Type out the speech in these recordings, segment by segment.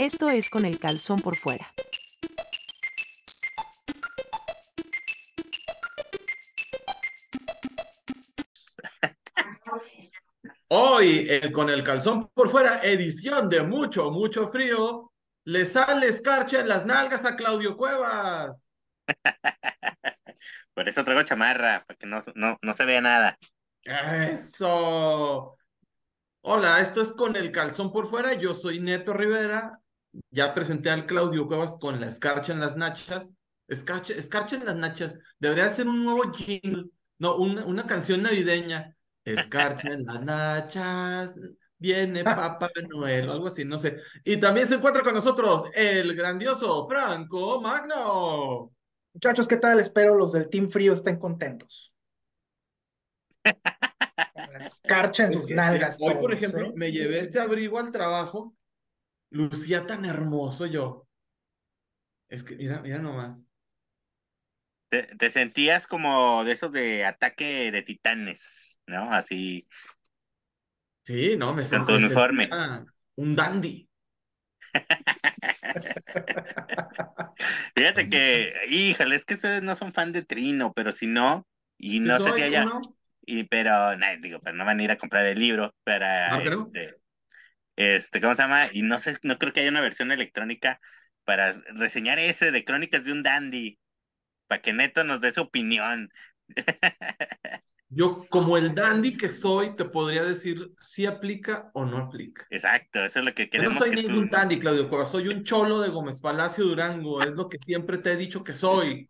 Esto es con el calzón por fuera. Hoy, el- con el calzón por fuera, edición de mucho, mucho frío, le sale escarcha en las nalgas a Claudio Cuevas. Por eso traigo chamarra, para que no, no, no se vea nada. Eso. Hola, esto es con el calzón por fuera. Yo soy Neto Rivera. Ya presenté al Claudio Cuevas con la escarcha en las nachas. Escarcha, escarcha en las nachas. Debería ser un nuevo jingle. No, una, una canción navideña. Escarcha en las nachas. Viene Papá Noel, algo así, no sé. Y también se encuentra con nosotros el grandioso Franco Magno. Muchachos, ¿qué tal? Espero los del Team Frío estén contentos. Con la escarcha en sus nalgas. hoy, por ejemplo, ¿eh? me llevé este abrigo al trabajo. Lucía tan hermoso yo. Es que, mira, mira nomás. Te, te sentías como de esos de ataque de titanes, ¿no? Así. Sí, no, me Con sentí tu uniforme. un dandy. Fíjate que, híjole, es que ustedes no son fan de Trino, pero si no, y Sí no sé soy, si ¿cómo haya, no? y pero, nah, digo, pero no van a ir a comprar el libro para, no. este, este, ¿cómo se llama? Y no sé, no creo que haya una versión electrónica para reseñar ese de Crónicas de un Dandy, para que Neto nos dé su opinión. Yo, como el dandy que soy, te podría decir si aplica o no aplica. Exacto, eso es lo que Yo no queremos soy que tú- ningún dandy, Claudio Cuevas. Soy un cholo de Gómez Palacio Durango. Es lo que siempre te he dicho que soy.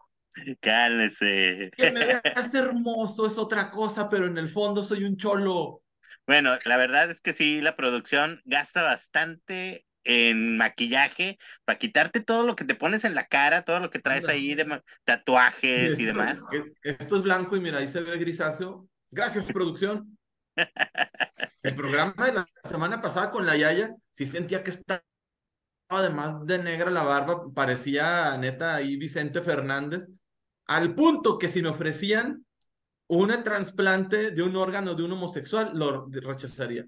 Cálmese. Que me veas hermoso es otra cosa, pero en el fondo soy un cholo. Bueno, la verdad es que sí, la producción gasta bastante en maquillaje para quitarte todo lo que te pones en la cara, todo lo que traes Anda. ahí de tatuajes y Esto- demás. e- Esto es blanco y mira, ahí se ve grisáceo. Gracias, producción. El programa de la semana pasada con la Yaya, sí sentía que estaba además de negra la barba, parecía neta ahí Vicente Fernández, al punto que si me ofrecían una trasplante de un órgano de un homosexual, lo rechazaría.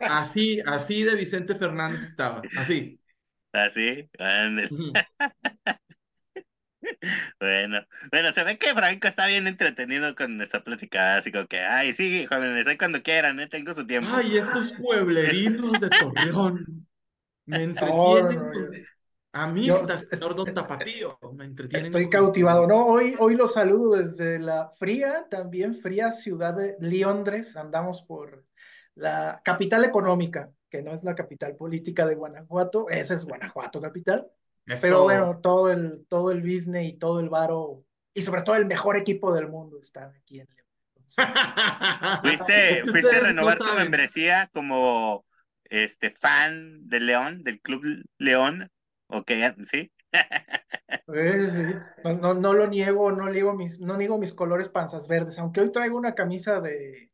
Así, así de Vicente Fernández estaba, así. Así, bueno, bueno, se ve que Franco está bien entretenido con nuestra plática, así como que, ay, sí, jóvenes, ahí cuando quieran, ¿eh? Tengo su tiempo. Ay, estos pueblerinos de Torreón me entretienen. no, no, con- yo- Amígdalas, yo- es- señor Don Tapatío, me entretienen. Estoy con- cautivado. No, hoy, hoy los saludo desde la fría, también fría ciudad de Londres. Andamos por la capital económica, que no es la capital política de Guanajuato. Esa es Guanajuato capital. Eso. Pero bueno, todo el, todo el business y todo el varo, y sobre todo el mejor equipo del mundo está aquí en León. ¿Fuiste, fuiste a renovar tu membresía como este fan del León, del Club León? ¿O qué? ¿Sí? Sí. No, no, no lo niego, no niego mis, no niego mis colores panzas verdes, aunque hoy traigo una camisa de,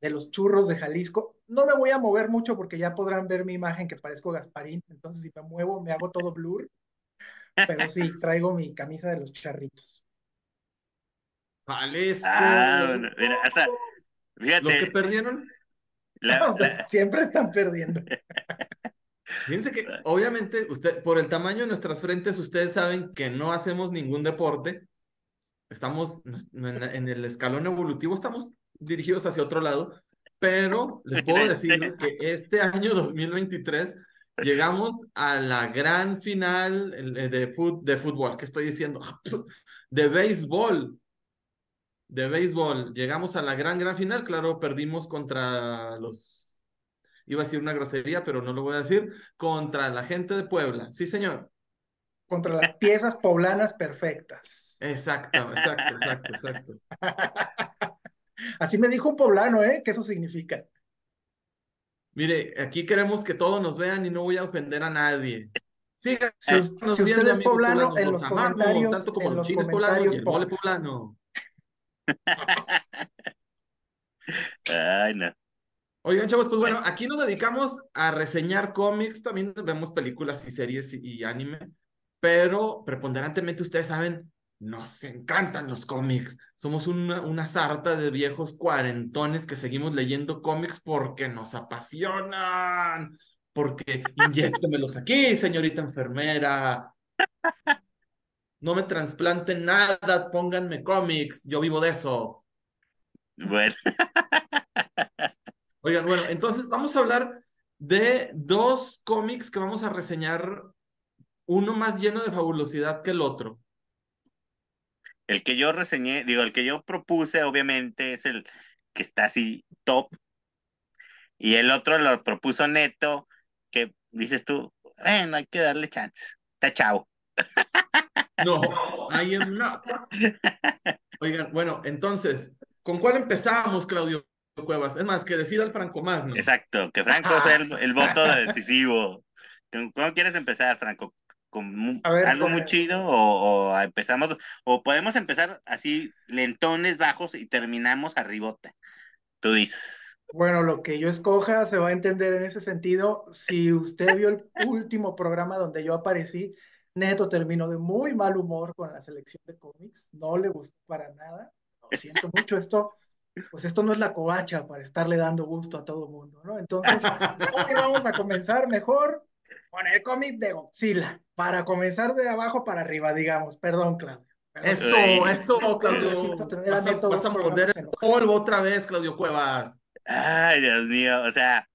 de los churros de Jalisco. No me voy a mover mucho porque ya podrán ver mi imagen que parezco Gasparín, entonces si me muevo me hago todo blur, pero sí, traigo mi camisa de los charritos. Jalisco. Ah, bueno, mira, hasta, Los que fíjate, perdieron, la- O sea, la- siempre están perdiendo. Fíjense que obviamente usted, por el tamaño de nuestras frentes, ustedes saben que no hacemos ningún deporte. Estamos en, el escalón evolutivo, estamos dirigidos hacia otro lado, pero les puedo decir que este año 2023 llegamos a la gran final eh, de, fut- de fútbol, ¿qué estoy diciendo? De béisbol. De béisbol. Llegamos a la gran, gran final. Claro, perdimos contra los. Iba a decir una grosería, pero no lo voy a decir. Contra la gente de Puebla. Sí, señor. Contra las piezas poblanas perfectas. Exacto, exacto, exacto, exacto. Así me dijo un poblano, ¿eh? ¿Qué eso significa? Mire, aquí queremos que todos nos vean y no voy a ofender a nadie. Síganos Si, si usted es poblano, en los los amamos, comentarios, tanto como en los chiles poblanos y el mole poblano. Ay, no. Oigan, chavos, pues bueno, aquí nos dedicamos a reseñar cómics, también vemos películas y series y, y anime, pero preponderantemente ustedes saben, nos encantan los cómics. Somos una, una sarta de viejos cuarentones que seguimos leyendo cómics porque nos apasionan. porque inyéctemelos aquí, señorita enfermera. No me trasplanten nada, pónganme cómics, yo vivo de eso. Bueno. Oigan, bueno, entonces vamos a hablar de dos cómics que vamos a reseñar, uno más lleno de fabulosidad que el otro. El que yo reseñé, digo, el que yo propuse, obviamente, es el que está así top. Y el otro lo propuso Neto, que dices tú, bueno, hay que darle chance. Está chao. No, I am not. Oigan, bueno, entonces, ¿con cuál empezamos, Claudio Cuevas? Es más, que decida el Franco Magno. Exacto, que Franco sea el, el voto decisivo. ¿Cómo quieres empezar, Franco? ¿Con ver, algo muy chido o, o empezamos, o podemos empezar así lentones bajos y terminamos arribota? Tú dices. Bueno, lo que yo escoja se va a entender en ese sentido. Si usted vio el último programa donde yo aparecí, Neto terminó de muy mal humor con la selección de cómics. No le gustó para nada. Lo siento mucho. Esto, pues esto no es la covacha para estarle dando gusto a todo el mundo, ¿no? Entonces, hoy vamos a comenzar mejor con el cómic de Godzilla. Para comenzar de abajo para arriba, digamos. Perdón, Claudio. Perdón. Eso, eso, Claudio. A Vas a, vas a el polvo otra vez, Claudio Cuevas. Ay, Dios mío, o sea,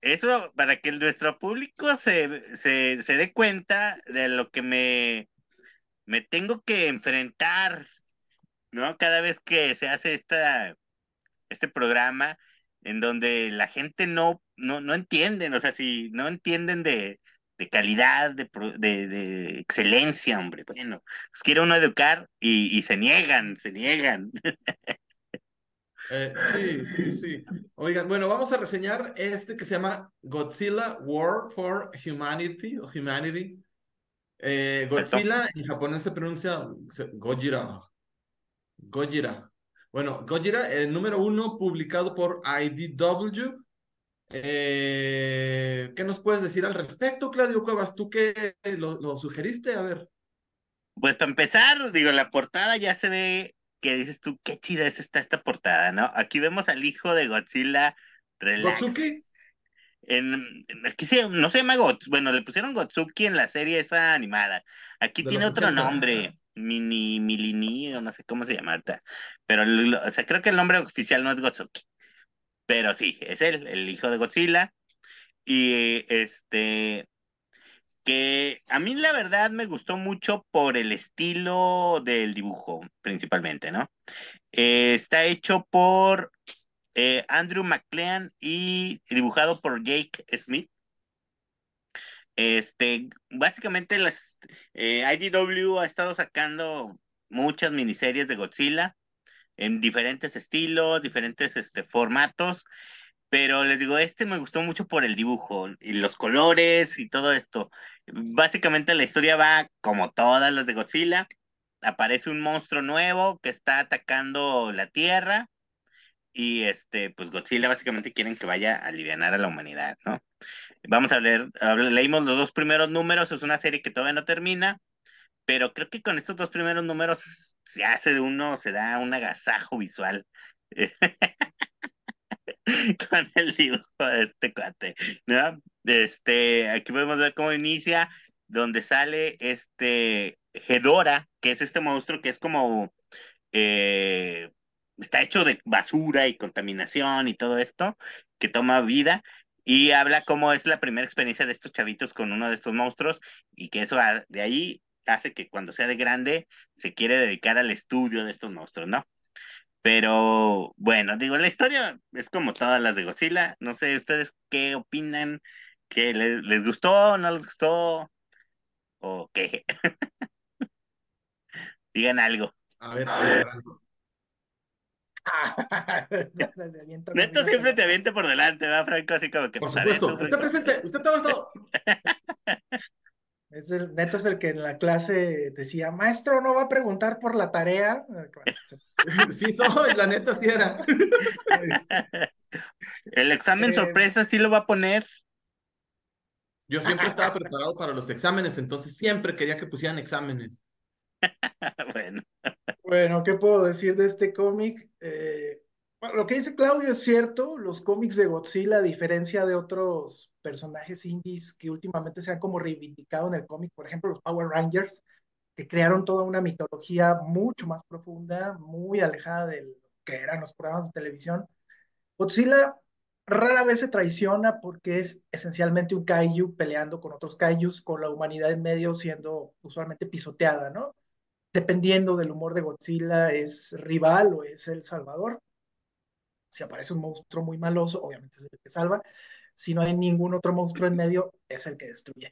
eso para que nuestro público se, se, se dé cuenta de lo que me, me tengo que enfrentar, ¿no? Cada vez que se hace esta, este programa en donde la gente no, no, no entienden, o sea, si no entienden de, de calidad, de, de, de excelencia, hombre, bueno, pues quiere uno educar y, y se niegan, se niegan. Eh, sí, sí, sí. Oigan, bueno, vamos a reseñar este que se llama Godzilla War for Humanity o Humanity. Eh, Godzilla en japonés se pronuncia Gojira. Gojira. Bueno, Gojira, el número uno, publicado por IDW. Eh, ¿qué nos puedes decir al respecto, Claudio Cuevas? ¿Tú qué lo, lo sugeriste? A ver. Pues para empezar, digo, la portada ya se ve que dices tú, qué chida es esta, esta portada, ¿no? Aquí vemos al hijo de Godzilla relax. ¿Gotsuki? En, en- aquí se, no se llama Gots, bueno, le pusieron Gotsuki en la serie esa animada. Aquí De tiene otro 80s. nombre, Mini, Milini, o no sé cómo se llama ahorita. Pero, o sea, creo que el nombre oficial no es Gotsuki. Pero sí, es él, el hijo de Godzilla. Y este, que a mí la verdad me gustó mucho por el estilo del dibujo, principalmente, ¿no? Eh, está hecho por eh, Andrew McLean y dibujado por Jake Smith. Este, básicamente las eh, IDW ha estado sacando muchas miniseries de Godzilla en diferentes estilos, diferentes este, formatos, pero les digo, este me gustó mucho por el dibujo y los colores y todo esto. Básicamente la historia va como todas las de Godzilla. Aparece un monstruo nuevo que está atacando la Tierra y este, pues Godzilla básicamente quieren que vaya a aliviar a la humanidad, ¿no? Vamos a leer, leímos los dos primeros números, es una serie que todavía no termina, pero creo que con estos dos primeros números se hace de uno, se da un agasajo visual con el dibujo de este cuate, ¿no? Este, aquí podemos ver cómo inicia, donde sale este Hedora, que es este monstruo que es como eh, está hecho de basura y contaminación y todo esto, que toma vida y habla cómo es la primera experiencia de estos chavitos con uno de estos monstruos y que eso a- de ahí hace que cuando sea de grande se quiere dedicar al estudio de estos monstruos, ¿no? Pero bueno, digo, la historia es como todas las de Godzilla. No sé, ¿ustedes qué opinan? ¿Qué les, les gustó? ¿No les gustó? ¿O qué? Digan algo. A ver, a ver, Franco. Le Neto siempre te avienta por delante, ¿va, Franco? Así como que... Por pues, supuesto. Usted presente, usted todo esto. Es el, Neto es el que en la clase decía, maestro, no va a preguntar por la tarea. Sí soy, la neta sí era. El examen Eh, sorpresa sí lo va a poner. Yo siempre estaba preparado para los exámenes, entonces siempre quería que pusieran exámenes. bueno, Bueno, ¿qué puedo decir de este cómic? Eh, lo que dice Claudio es cierto, los cómics de Godzilla, a diferencia de otros personajes indies que últimamente se han como reivindicado en el cómic, por ejemplo, los Power Rangers, que crearon toda una mitología mucho más profunda, muy alejada de lo que eran los programas de televisión. Godzilla rara vez se traiciona porque es esencialmente un kaiju peleando con otros kaijus, con la humanidad en medio siendo usualmente pisoteada, ¿no? Dependiendo del humor de Godzilla, es rival o es el salvador. Si aparece un monstruo muy maloso, obviamente es el que salva. Si no hay ningún otro monstruo en medio, es el que destruye.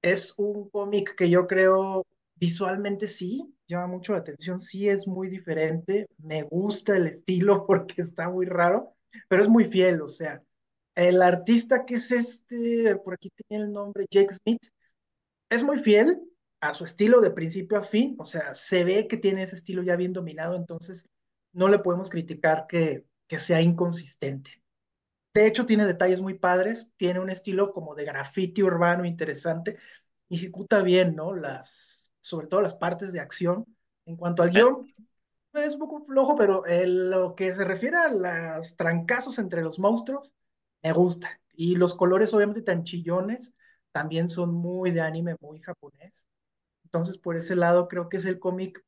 Es un cómic que yo creo visualmente sí, llama mucho la atención, sí es muy diferente, me gusta el estilo porque está muy raro, pero es muy fiel, o sea, el artista que es este, por aquí tiene el nombre, Jake Smith, es muy fiel a su estilo de principio a fin, o sea, se ve que tiene ese estilo ya bien dominado, entonces no le podemos criticar que, que sea inconsistente. De hecho, tiene detalles muy padres, tiene un estilo como de graffiti urbano interesante, ejecuta bien, ¿no? Las, sobre todo las partes de acción. En cuanto al guion, es un poco flojo, pero en lo que se refiere a los trancazos entre los monstruos, me gusta. Y los colores, obviamente, tan chillones, también son muy de anime, muy japonés. Entonces, por ese lado, creo que es el cómic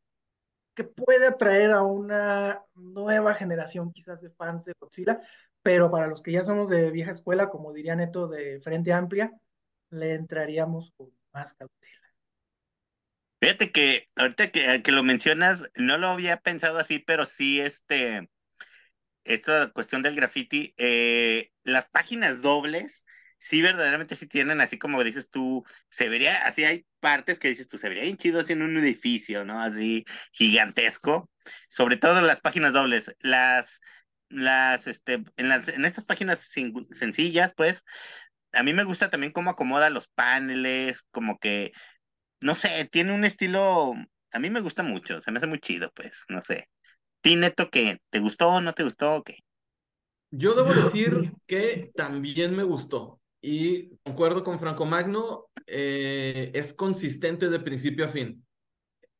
que puede atraer a una nueva generación, quizás de fans de Godzilla, pero para los que ya somos de vieja escuela, como diría Neto de Frente Amplia, le entraríamos con más cautela. Fíjate que ahorita que, que, lo mencionas, no lo había pensado así, pero sí, este, esta cuestión del graffiti, eh, las páginas dobles, sí verdaderamente sí tienen, así como dices tú, se vería, así hay partes que dices tú, se vería bien chido así en un edificio, ¿no? Así gigantesco, sobre todo las páginas dobles, las, las, este, en las, en estas páginas sencillas, pues, a mí me gusta también cómo acomoda los paneles, como que no sé, tiene un estilo, a mí me gusta mucho, se me hace muy chido, pues, no sé. ¿Ti, Neto, qué? ¿Te gustó, no te gustó o qué? Yo debo decir que también me gustó y concuerdo con Franco Magno, eh, es consistente de principio a fin.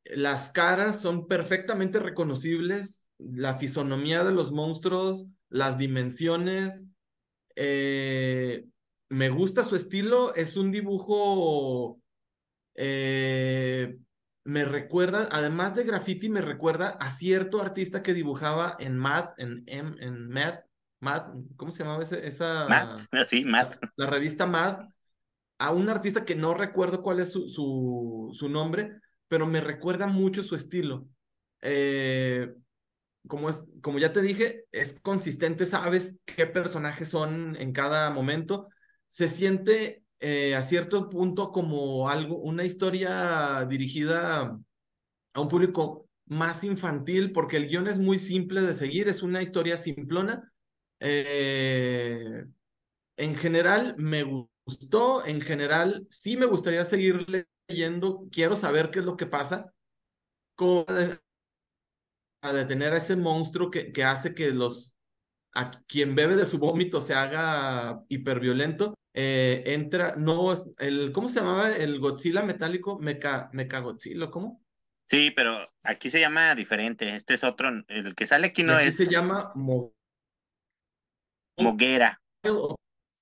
Las caras son perfectamente reconocibles, la fisonomía de los monstruos, las dimensiones. Eh, me gusta su estilo, es un dibujo eh, me recuerda, además de graffiti, me recuerda a cierto artista que dibujaba en Mad, en, en, en Mad, Mad, ¿cómo se llamaba ese, esa? Mad, sí, Mad. La, revista Mad, a un artista que no recuerdo cuál es su, su, su nombre, pero me recuerda mucho su estilo. Eh, como, es, como ya te dije, es consistente, sabes qué personajes son en cada momento. Se siente eh, a cierto punto como algo, una historia dirigida a un público más infantil, porque el guion es muy simple de seguir, es una historia simplona. Eh, en general me gustó, en general sí me gustaría seguir leyendo, quiero saber qué es lo que pasa, cómo a detener a ese monstruo que, que hace que los a quien bebe de su vómito se haga hiperviolento eh, entra, no, el, ¿cómo se llamaba el Godzilla metálico? Mecha, Mecha Godzilla, ¿cómo? Sí, pero aquí se llama diferente, este es otro, el que sale aquí no aquí es. se llama Mo... Moguera.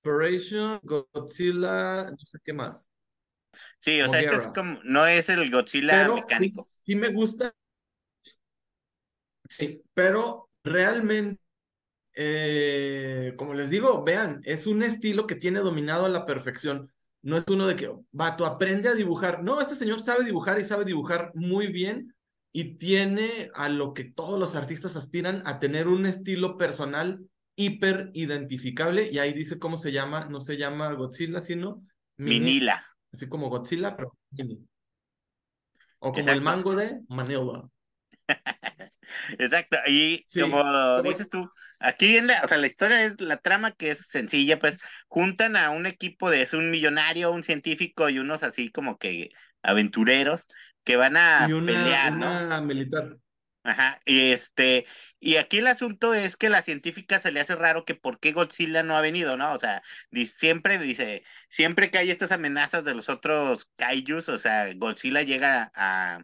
Operation Godzilla, no sé qué más. Sí, o sea, este es como, no es el Godzilla mecánico. sí me gusta. Sí, pero realmente eh, como les digo, vean, es un estilo que tiene dominado a la perfección. No es uno de que, vato, aprende a dibujar. No, este señor sabe dibujar y sabe dibujar muy bien y tiene a lo que todos los artistas aspiran a tener un estilo personal hiper identificable y ahí dice cómo se llama, no se llama Godzilla, sino Minila. Así como Godzilla, pero O como el mango de Manila. Exacto, y como dices tú, aquí en la, o sea, la historia es la trama que es sencilla, pues juntan a un equipo de es un millonario, un científico y unos así como que aventureros que van a y una, pelear, una militar. Ajá, y este, y aquí el asunto es que la científica se le hace raro que por qué Godzilla no ha venido, ¿no? O sea, siempre dice, siempre que hay estas amenazas de los otros kaijus, o sea, Godzilla llega a,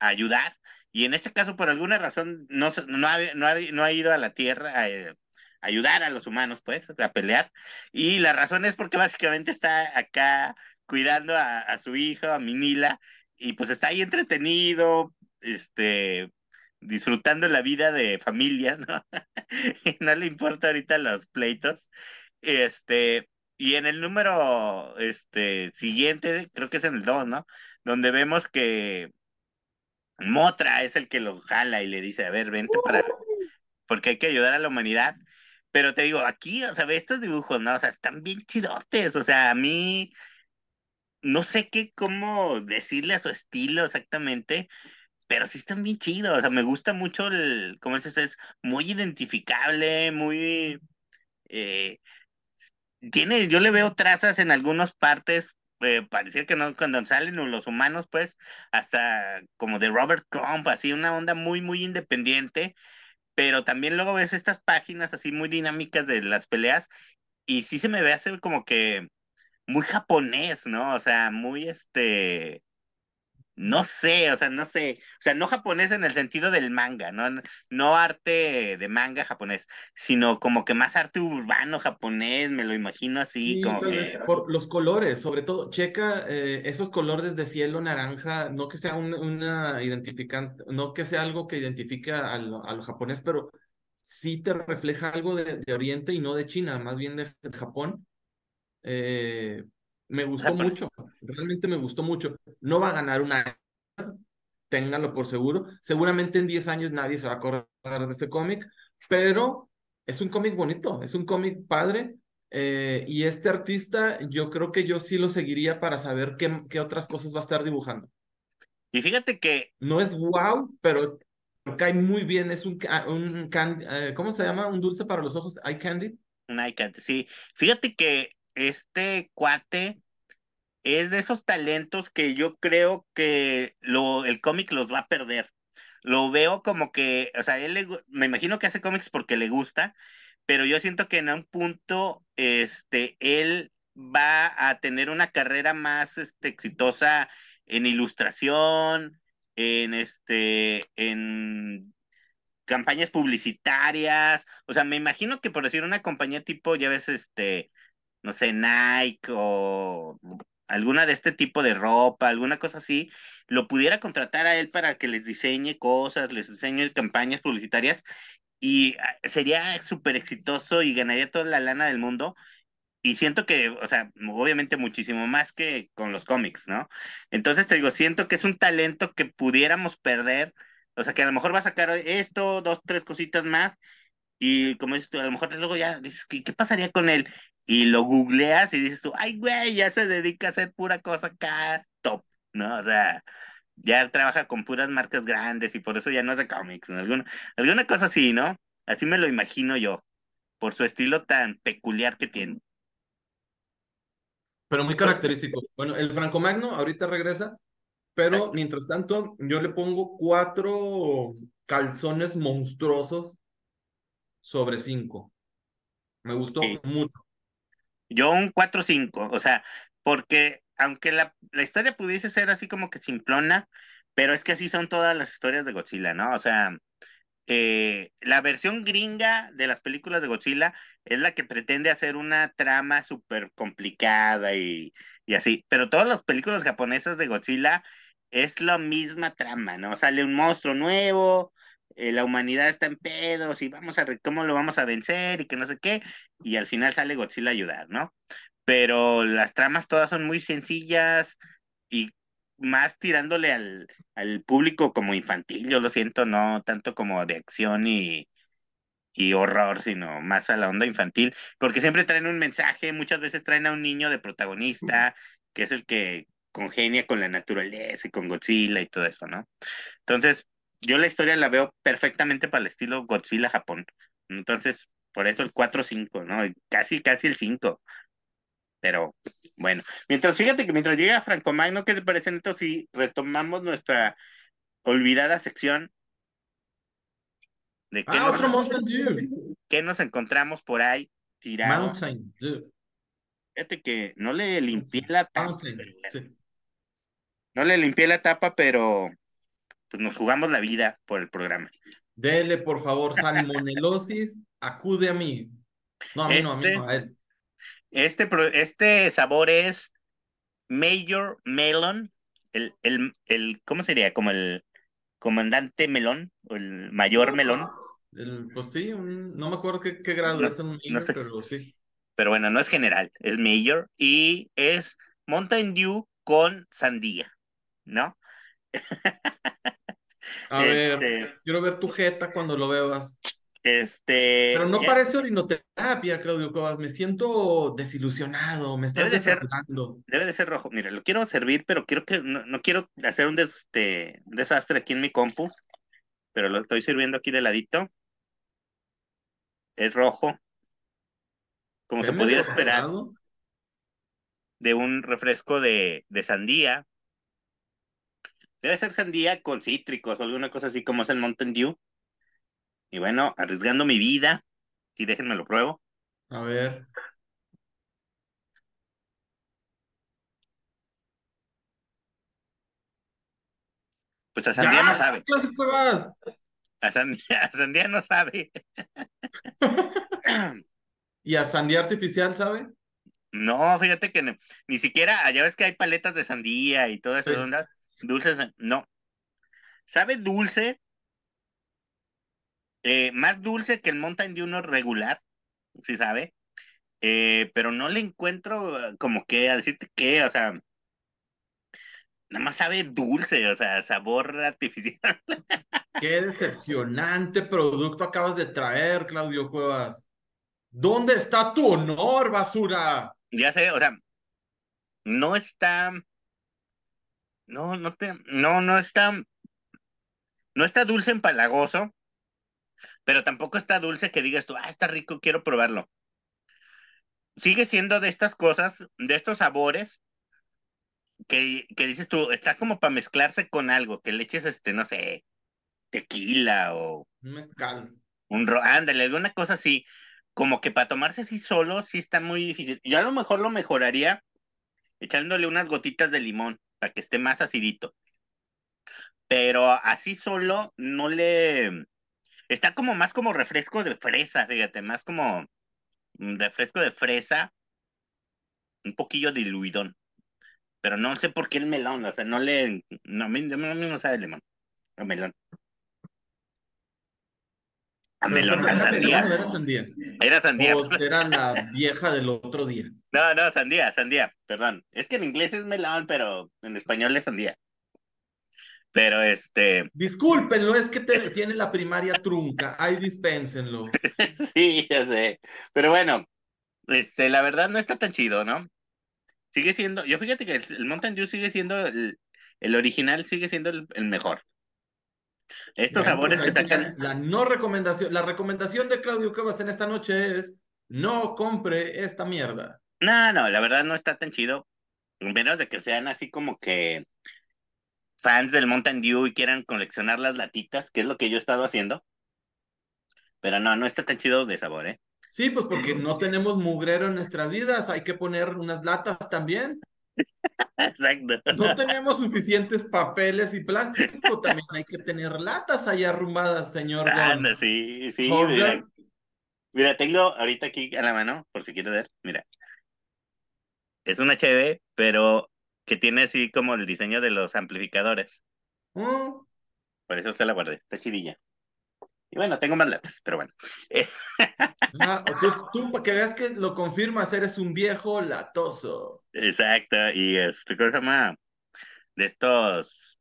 ayudar Y en este caso, por alguna razón, no, no, ha, no, ha, no ha ido a la Tierra a, a ayudar a los humanos, pues, a pelear. Y la razón es porque básicamente está acá cuidando a, a su hija, a Minila, y pues está ahí entretenido, este, disfrutando la vida de familia, ¿no? y no le importa ahorita los pleitos. Este, y en el número este, siguiente, creo que es en el 2, ¿no? Donde vemos que Motra es el que lo jala y le dice, a ver, vente para... Porque hay que ayudar a la humanidad. Pero te digo, aquí, o sea, ve estos dibujos, ¿no? O sea, están bien chidotes. O sea, a mí no sé qué, cómo decirle a su estilo exactamente, pero sí están bien chidos. O sea, me gusta mucho el, como es, es muy identificable, muy... Eh, tiene, yo le veo trazas en algunas partes, eh, parecía que no, cuando salen los humanos, pues, hasta como de Robert Crump, así, una onda muy, muy independiente, pero también luego ves estas páginas así muy dinámicas de las peleas, y sí se me ve hacer como que muy japonés, ¿no? O sea, muy este, no sé, o sea, no sé, o sea, no japonés en el sentido del manga, no, no arte de manga japonés, sino como que más arte urbano japonés, me lo imagino así, Sí, como que, por los colores, sobre todo, checa eh, esos colores de cielo naranja, no que sea un- una identificante, no que sea algo que identifique a lo, a lo japonés, pero sí te refleja algo de, de Oriente y no de China, más bien de, de Japón. Eh, me gustó mucho, realmente me gustó mucho. No va a ganar una, ténganlo por seguro. Seguramente en 10 años nadie se va a acordar de este cómic, pero es un cómic bonito, es un cómic padre. eh, y este artista, yo creo que yo sí lo seguiría para saber qué, qué otras cosas va a estar dibujando. y fíjate que No es wow, pero cae muy bien. Es un, un can- eh, ¿cómo se llama? Un dulce para los ojos, eye candy. un Icon, sí, fíjate que este cuate es de esos talentos que yo creo que lo, el cómic los va a perder. Lo veo como que, o sea, él le me imagino que hace cómics porque le gusta, pero yo siento que en un punto, este, él va a tener una carrera más, este, exitosa en ilustración, en, este, en campañas publicitarias, o sea, me imagino que por decir una compañía tipo, ya ves, este, no sé, Nike o alguna de este tipo de ropa, alguna cosa así, lo pudiera contratar a él para que les diseñe cosas, les diseñe campañas publicitarias y ah, sería súper exitoso y ganaría toda la lana del mundo. Y siento que, o sea, obviamente muchísimo más que con los cómics, ¿no? Entonces te digo, siento que es un talento que pudiéramos perder, o sea, que a lo mejor va a sacar esto, dos, tres cositas más, y como dices tú, a lo mejor luego ya dices, ¿qué, qué pasaría con él? Y lo googleas y dices tú, ay, güey, ya se dedica a hacer pura cosa acá, top, ¿no? O sea, ya trabaja con puras marcas grandes y por eso ya no hace cómics, ¿no? Alguna, alguna cosa así, ¿no? Así me lo imagino yo, por su estilo tan peculiar que tiene. pero muy característico. Bueno, el Franco Magno ahorita regresa, pero mientras tanto yo le pongo cuatro calzones monstruosos sobre cinco. Me gustó Sí. mucho. Yo un 4-5, o sea, porque aunque la, la historia pudiese ser así como que simplona, pero es que así son todas las historias de Godzilla, ¿no? O sea, eh, la versión gringa de las películas de Godzilla es la que pretende hacer una trama súper complicada y, y así, pero todas las películas japonesas de Godzilla es la misma trama, ¿no? Sale un monstruo nuevo, eh, la humanidad está en pedos y vamos a cómo lo vamos a vencer y que no sé qué, y al final sale Godzilla a ayudar, ¿no? Pero las tramas todas son muy sencillas y más tirándole al, al público como infantil, yo lo siento, no tanto como de acción y, y horror, sino más a la onda infantil, porque siempre traen un mensaje, muchas veces traen a un niño de protagonista, que es el que congenia con la naturaleza y con Godzilla y todo eso, ¿no? Entonces, yo la historia la veo perfectamente para el estilo Godzilla Japón. Entonces, por eso el 4-5, ¿no? Casi, casi el 5. Pero bueno, mientras fíjate que mientras llega Franco Magno, ¿qué te parece, Neto, si retomamos nuestra olvidada sección de qué, Ah, nos, otro Mountain Dew. qué nos encontramos por ahí tirado? Mountain Dew. Fíjate que no le limpié la tapa, Mountain. Sí. no le limpié la tapa, pero pues nos jugamos la vida por el programa. Dele, por favor, salmonelosis, acude a mí. No, a mí no, a mí Este- no, a él. Este, este sabor es Major Melon, el, el, el, ¿cómo sería? Como el comandante melón, o el mayor melón, El- pues sí, un- no me acuerdo qué, qué grado No- es un no sé. pero sí. pero bueno, no es general, es Major, y es Mountain Dew con sandía, ¿no? A ver, Este- quiero ver tu jeta cuando lo bebas. Este, Pero no ya- parece orinoterapia, Claudio Cuevas. Me siento desilusionado, me estás Debe de ser. Debe de ser rojo. Mira, lo quiero servir, pero quiero que no, no quiero hacer un, des- este, un desastre aquí en mi compu. Pero lo estoy sirviendo aquí de ladito. Es rojo. Como se pudiera esperar de un refresco de, de sandía. Debe ser sandía con cítricos o alguna cosa así como es el Mountain Dew. Y bueno, arriesgando mi vida. Y déjenme lo pruebo. A ver. Pues a sandía no ¡Ya, sabe. A sandía, a sandía no sabe. ¿Y a sandía artificial, sabe? No, fíjate que no- ni siquiera, allá ves que hay paletas de sandía y todas esas Sí. ondas, dulces, no. Sabe dulce, eh, más dulce que el Mountain Dew no regular, sí sabe, eh, pero no le encuentro eh, como que a decirte qué, o sea, nada más sabe dulce, o sea, sabor artificial. Qué decepcionante producto acabas de traer, Claudio Cuevas. ¿Dónde está tu honor, basura? Ya sé, o sea, no está, no, no te, no, no está, no está dulce empalagoso, pero tampoco está dulce que digas tú, ah, está rico, quiero probarlo. Sigue siendo de estas cosas, de estos sabores, que, que dices tú, está como para mezclarse con algo, que le eches, este, no sé, tequila o Un mezcal. un ro, ándale, alguna cosa así, como que para tomarse así solo, sí está muy difícil. Yo a lo mejor lo mejoraría echándole unas gotitas de limón para que esté más acidito. Pero así solo no le... Está como más como refresco de fresa, fíjate, más como mm, refresco de fresa, un poquillo diluidón. Pero no sé por qué el melón, o sea, no le... No, a mí, mí no sabe limón, a melón. A melón, ¿era a sandía. melón era sandía? Era sandía. O era la vieja del otro día. No, no, sandía, sandía, perdón. Es que en inglés es melón, pero en español es sandía. Pero este, Discúlpenlo, es que te- tiene la primaria trunca. Ahí dispénsenlo. sí, ya sé. Pero bueno, este, la verdad no está tan chido, ¿no? Sigue siendo, yo fíjate que el, Mountain Dew sigue siendo, el, el original sigue siendo el, el mejor. Estos sabores pues que sacan, La no recomendación, la recomendación de Claudio Cuevas en esta noche es no compre esta mierda. No, no, la verdad no está tan chido. Menos de que sean así como que fans del Mountain Dew y quieran coleccionar las latitas, que es lo que yo he estado haciendo. Pero no, no está tan chido de sabor, ¿eh? Sí, pues porque no tenemos mugrero en nuestras vidas, hay que poner unas latas también. Exacto. No tenemos suficientes papeles y plástico, también hay que tener latas ahí arrumbadas, señor. Anda, sí, sí, Holger. mira. Mira, tengo ahorita aquí a la mano, por si quieres ver, mira. Es una HB, pero que tiene así como el diseño de los amplificadores. Oh, Por eso se la guardé, está chidilla. Y bueno, tengo más latas, pero bueno. Ah, entonces tú, para que veas que lo confirmas, eres un viejo latoso. exacto, y este, ¿cómo se llama? De estos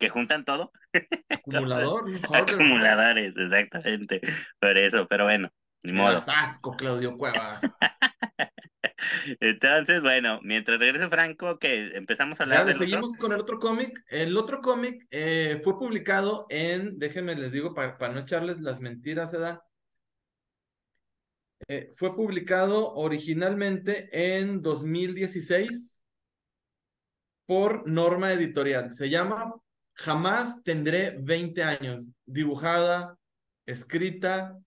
que juntan todo. Acumulador. Acumuladores, exactamente. Por eso, pero bueno, ni modo. asco, Claudio Cuevas. Entonces, bueno, mientras regrese Franco, que empezamos a hablar del otro. seguimos con el otro cómic. El otro cómic eh, fue publicado en, déjenme les digo para, para no echarles las mentiras, ¿verdad? Eh, fue publicado originalmente en 2016 por Norma Editorial. Se llama Jamás tendré 20 años. Dibujada, escrita,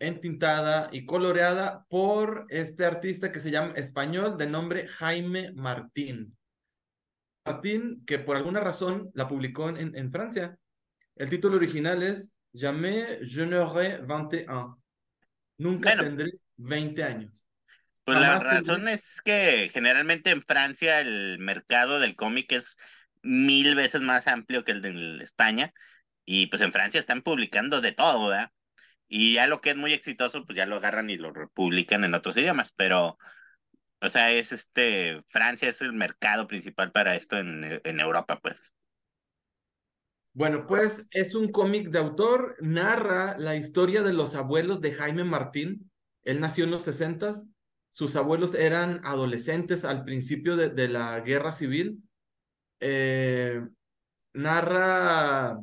entintada y coloreada por este artista que se llama español de nombre Jaime Martín. Martín, que por alguna razón la publicó en, en Francia. El título original es Jamais je n'aurai 21. Nunca Bueno. tendré 20 años. Pues la tendré- razón es que generalmente en Francia el mercado del cómic es mil veces más amplio que el de España y pues en Francia están publicando de todo, ¿verdad? Y ya lo que es muy exitoso pues ya lo agarran y lo republican en otros idiomas, pero o sea, es este, Francia es el mercado principal para esto en, en Europa, pues. Bueno, pues es un cómic de autor, narra la historia de los abuelos de Jaime Martín. Él nació en los 60, sus abuelos eran adolescentes al principio de, de la guerra civil. Eh, narra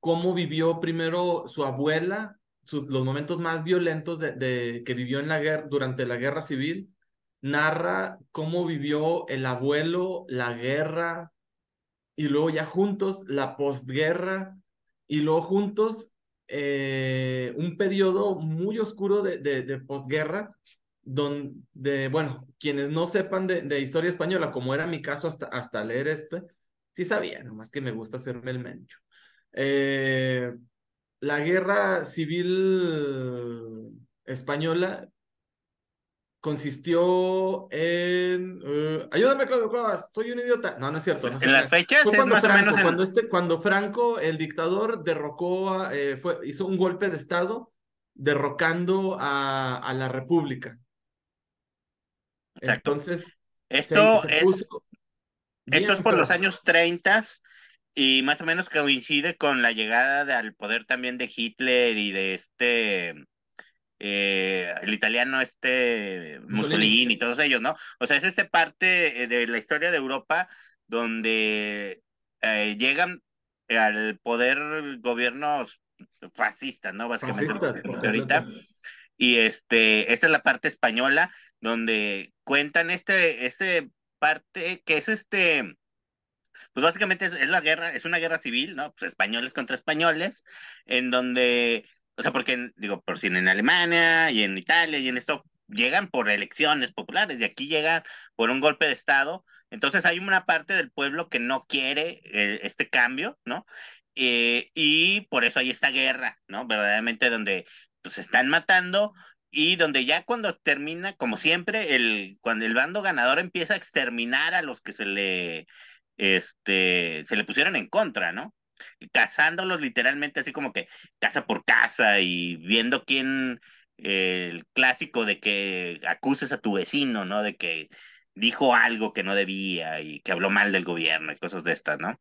cómo vivió primero su abuela, los momentos más violentos de, que vivió en la guerra, durante la guerra civil. Narra cómo vivió el abuelo, la guerra, y luego ya juntos la posguerra y luego juntos eh, un periodo muy oscuro de, de, de posguerra donde, bueno, quienes no sepan de, de historia española, como era mi caso hasta, hasta leer este, sí sabía, nomás que me gusta hacerme el mencho. Eh, la guerra civil española consistió en... eh, ayúdame, Claudio Cuevas, soy un idiota. No, no es cierto. no En las crean. fechas Fue es cuando más o Franco, menos en- cuando, este, cuando Franco, el dictador, derrocó, a, eh, fue, hizo un golpe de Estado derrocando a, a la República. Exacto. Entonces, Esto se es Esto es por los años 30 y más o menos coincide con la llegada de- al poder también de Hitler y de este, eh, el italiano este Mussolini. Y todos ellos, ¿no? O sea, es esta parte eh, de la historia de Europa donde eh, llegan al poder gobiernos fascistas, ¿no? Básicamente Fascistas, ahorita. Y este, esta es la parte española donde cuentan este, este parte que es este, pues básicamente es, la guerra, es una guerra civil, ¿no? Pues españoles contra españoles, en donde, o sea, porque digo, por si en Alemania y en Italia y en esto llegan por elecciones populares y aquí llegan por un golpe de estado. Entonces hay una parte del pueblo que no quiere eh, este cambio, ¿no? Eh, y por eso hay esta guerra, ¿no? Verdaderamente donde pues se están matando y donde ya cuando termina, como siempre, el, cuando el bando ganador empieza a exterminar a los que se le, este, se le pusieron en contra, ¿no? Cazándolos literalmente así como que casa por casa y viendo quién, eh, el clásico de que acuses a tu vecino, ¿no? De que dijo algo que no debía y que habló mal del gobierno y cosas de estas, ¿no?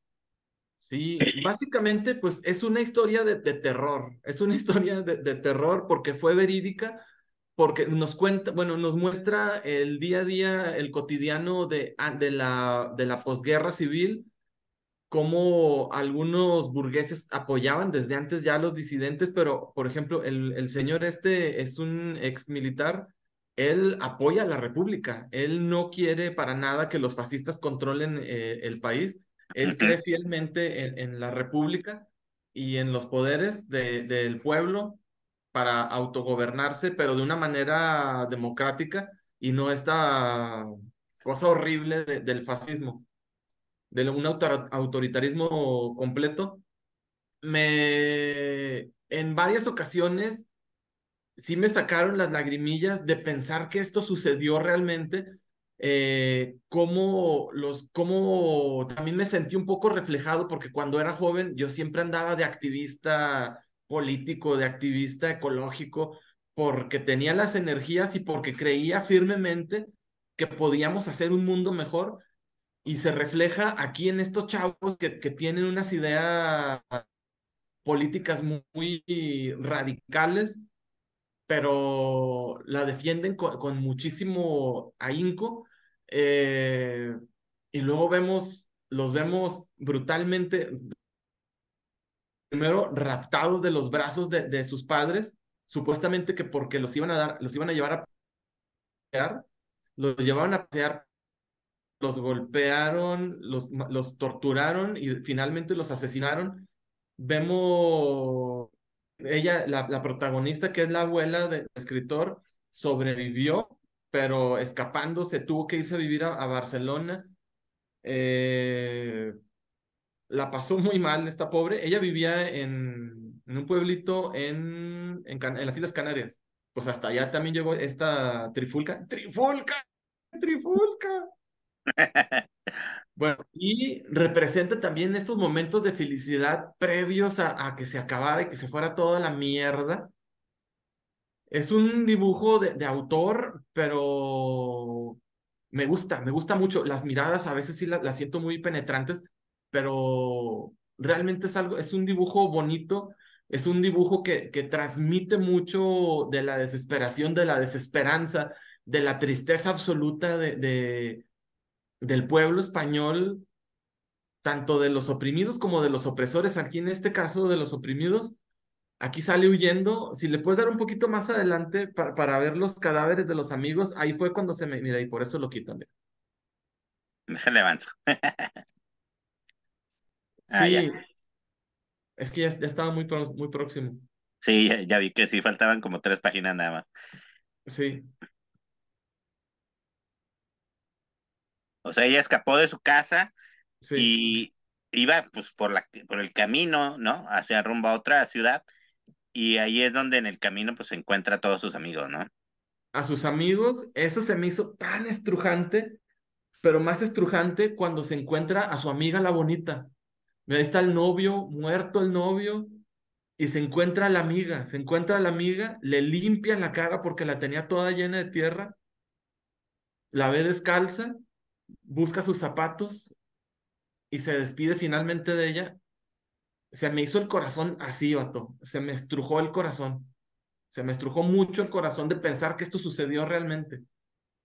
Sí, básicamente, pues es una historia de, de terror, es una historia de, de terror porque fue verídica, porque nos cuenta, bueno, nos muestra el día a día, el cotidiano de, ah, de la, de la posguerra civil, cómo algunos burgueses apoyaban desde antes ya a los disidentes, pero, por ejemplo, el, el señor este es un ex militar, él apoya a la república, él no quiere para nada que los fascistas controlen eh, el país. Él cree fielmente en, en la república y en los poderes de- del pueblo para autogobernarse, pero de una manera democrática y no esta cosa horrible de- del fascismo, de un autor- autoritarismo completo. Me, en varias ocasiones, sí me sacaron las lagrimillas de pensar que esto sucedió realmente eh, cómo los, cómo también me sentí un poco reflejado porque cuando era joven yo siempre andaba de activista político, de activista ecológico, porque tenía las energías y porque creía firmemente que podíamos hacer un mundo mejor y se refleja aquí en estos chavos que, que tienen unas ideas políticas muy, radicales pero la defienden con, con muchísimo ahínco. eh, y luego vemos, los vemos brutalmente, primero raptados de los brazos de, de sus padres, supuestamente que porque los iban a dar, los iban a llevar a pasear, los llevaban a pasear, los golpearon, los, los torturaron y finalmente los asesinaron. Vemos ella, la, la protagonista, que es la abuela del escritor, sobrevivió, pero escapándose, tuvo que irse a vivir a, a Barcelona. eh, la pasó muy mal esta pobre. Ella vivía en, en un pueblito en, en, en, las Islas Canarias. Pues hasta allá también llegó esta trifulca. ¡Trifulca! ¡Trifulca! bueno, y representa también estos momentos de felicidad previos a, a, que se acabara y que se fuera toda la mierda. Es un dibujo de, de autor, pero me gusta, me gusta mucho. Las miradas a veces sí las, las siento muy penetrantes, pero realmente es algo, es un dibujo bonito, es un dibujo que, que transmite mucho de la desesperación, de la desesperanza, de la tristeza absoluta de, de, del pueblo español, tanto de los oprimidos como de los opresores. Aquí en este caso de los oprimidos, aquí sale huyendo. Si le puedes dar un poquito más adelante para, para ver los cadáveres de los amigos, ahí fue cuando se me, mira, y por eso lo. Mira. Déjale avanzo. Ah, sí, ya. es que ya, ya, estaba muy, muy próximo. Sí, ya, ya, vi que sí, faltaban como tres páginas nada más. Sí. O sea, ella escapó de su casa sí. y iba pues por, la, por el camino, ¿no? Hacia rumbo a otra ciudad y ahí es donde en el camino pues se encuentra a todos sus amigos, ¿no? A sus amigos, eso se me hizo tan estrujante, pero más estrujante cuando se encuentra a su amiga la bonita. Ahí está el novio, muerto el novio, y se encuentra la amiga, se encuentra la amiga, le limpian la cara porque la tenía toda llena de tierra, la ve descalza, busca sus zapatos y se despide finalmente de ella. Se me hizo el corazón así, vato, se me estrujó el corazón, se me estrujó mucho el corazón de pensar que esto sucedió realmente.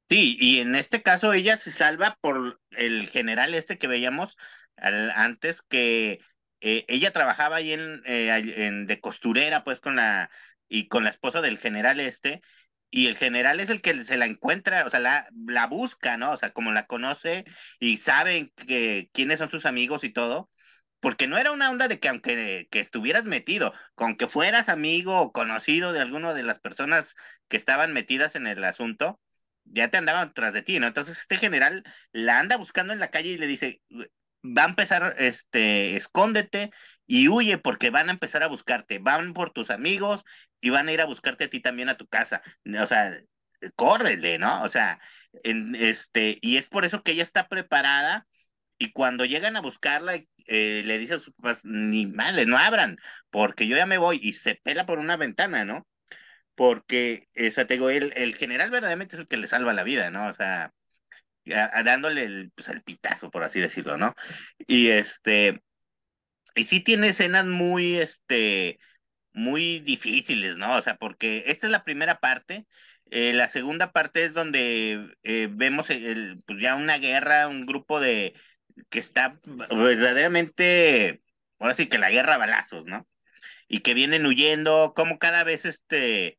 Sí, y en este caso ella se salva por el general este que veíamos, antes que eh, ella trabajaba ahí en, eh, en, de costurera, pues con la, y con la esposa del general este, y el general es el que se la encuentra, o sea, la, la busca, ¿no? O sea, como la conoce y saben que, quiénes son sus amigos y todo, porque no era una onda de que aunque que estuvieras metido, con que fueras amigo o conocido de alguna de las personas que estaban metidas en el asunto, ya te andaban tras de ti, ¿no? Entonces este general la anda buscando en la calle y le dice, va a empezar, este, escóndete y huye porque van a empezar a buscarte, van por tus amigos y van a ir a buscarte a ti también a tu casa, o sea, córrele, ¿no? O sea, este, y es por eso que ella está preparada y cuando llegan a buscarla, eh, le dice a sus papás, ni madre, no abran, porque yo ya me voy y se pela por una ventana, ¿no? Porque, o sea, te digo, el, el general verdaderamente es el que le salva la vida, ¿no? O sea, dándole el, pues, el pitazo, por así decirlo, ¿no? Y este, y sí tiene escenas muy, este, muy difíciles, ¿no? O sea, porque esta es la primera parte, eh, la segunda parte es donde eh, vemos el, pues ya una guerra, un grupo de que está verdaderamente, ahora sí que la guerra a balazos, ¿no? Y que vienen huyendo, como cada vez este,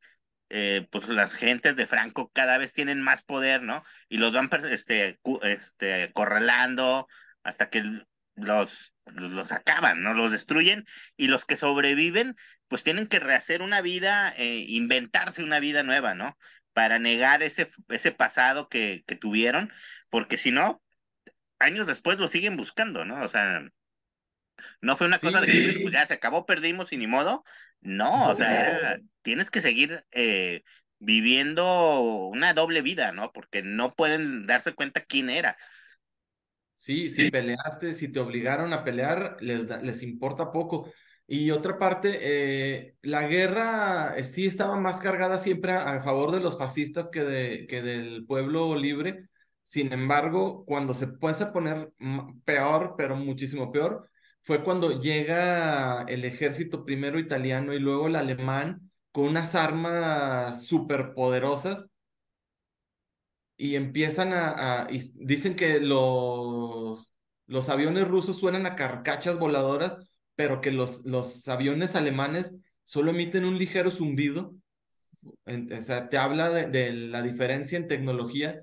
eh, pues las gentes de Franco cada vez tienen más poder, ¿no? Y los van este, este, corralando hasta que los, los acaban, ¿no? Los destruyen y los que sobreviven, pues tienen que rehacer una vida, eh, inventarse una vida nueva, ¿no? Para negar ese, ese pasado que, que tuvieron, porque si no, años después lo siguen buscando, ¿no? O sea, no fue una sí, cosa de que pues, ya se acabó, perdimos y ni modo, no, o sea, tienes que seguir eh, viviendo una doble vida, ¿no? Porque no pueden darse cuenta quién eras. Sí, si sí, peleaste, si te obligaron a pelear, les, da, les importa poco. Y otra parte, eh, la guerra sí estaba más cargada siempre a, a favor de los fascistas que, de, que del pueblo libre. Sin embargo, cuando se puede poner peor, pero muchísimo peor, fue cuando llega el ejército primero italiano y luego el alemán con unas armas superpoderosas y empiezan a, dicen que los, los aviones rusos suenan a carcachas voladoras, pero que los, los aviones alemanes solo emiten un ligero zumbido. O sea, te habla de, de la diferencia en tecnología.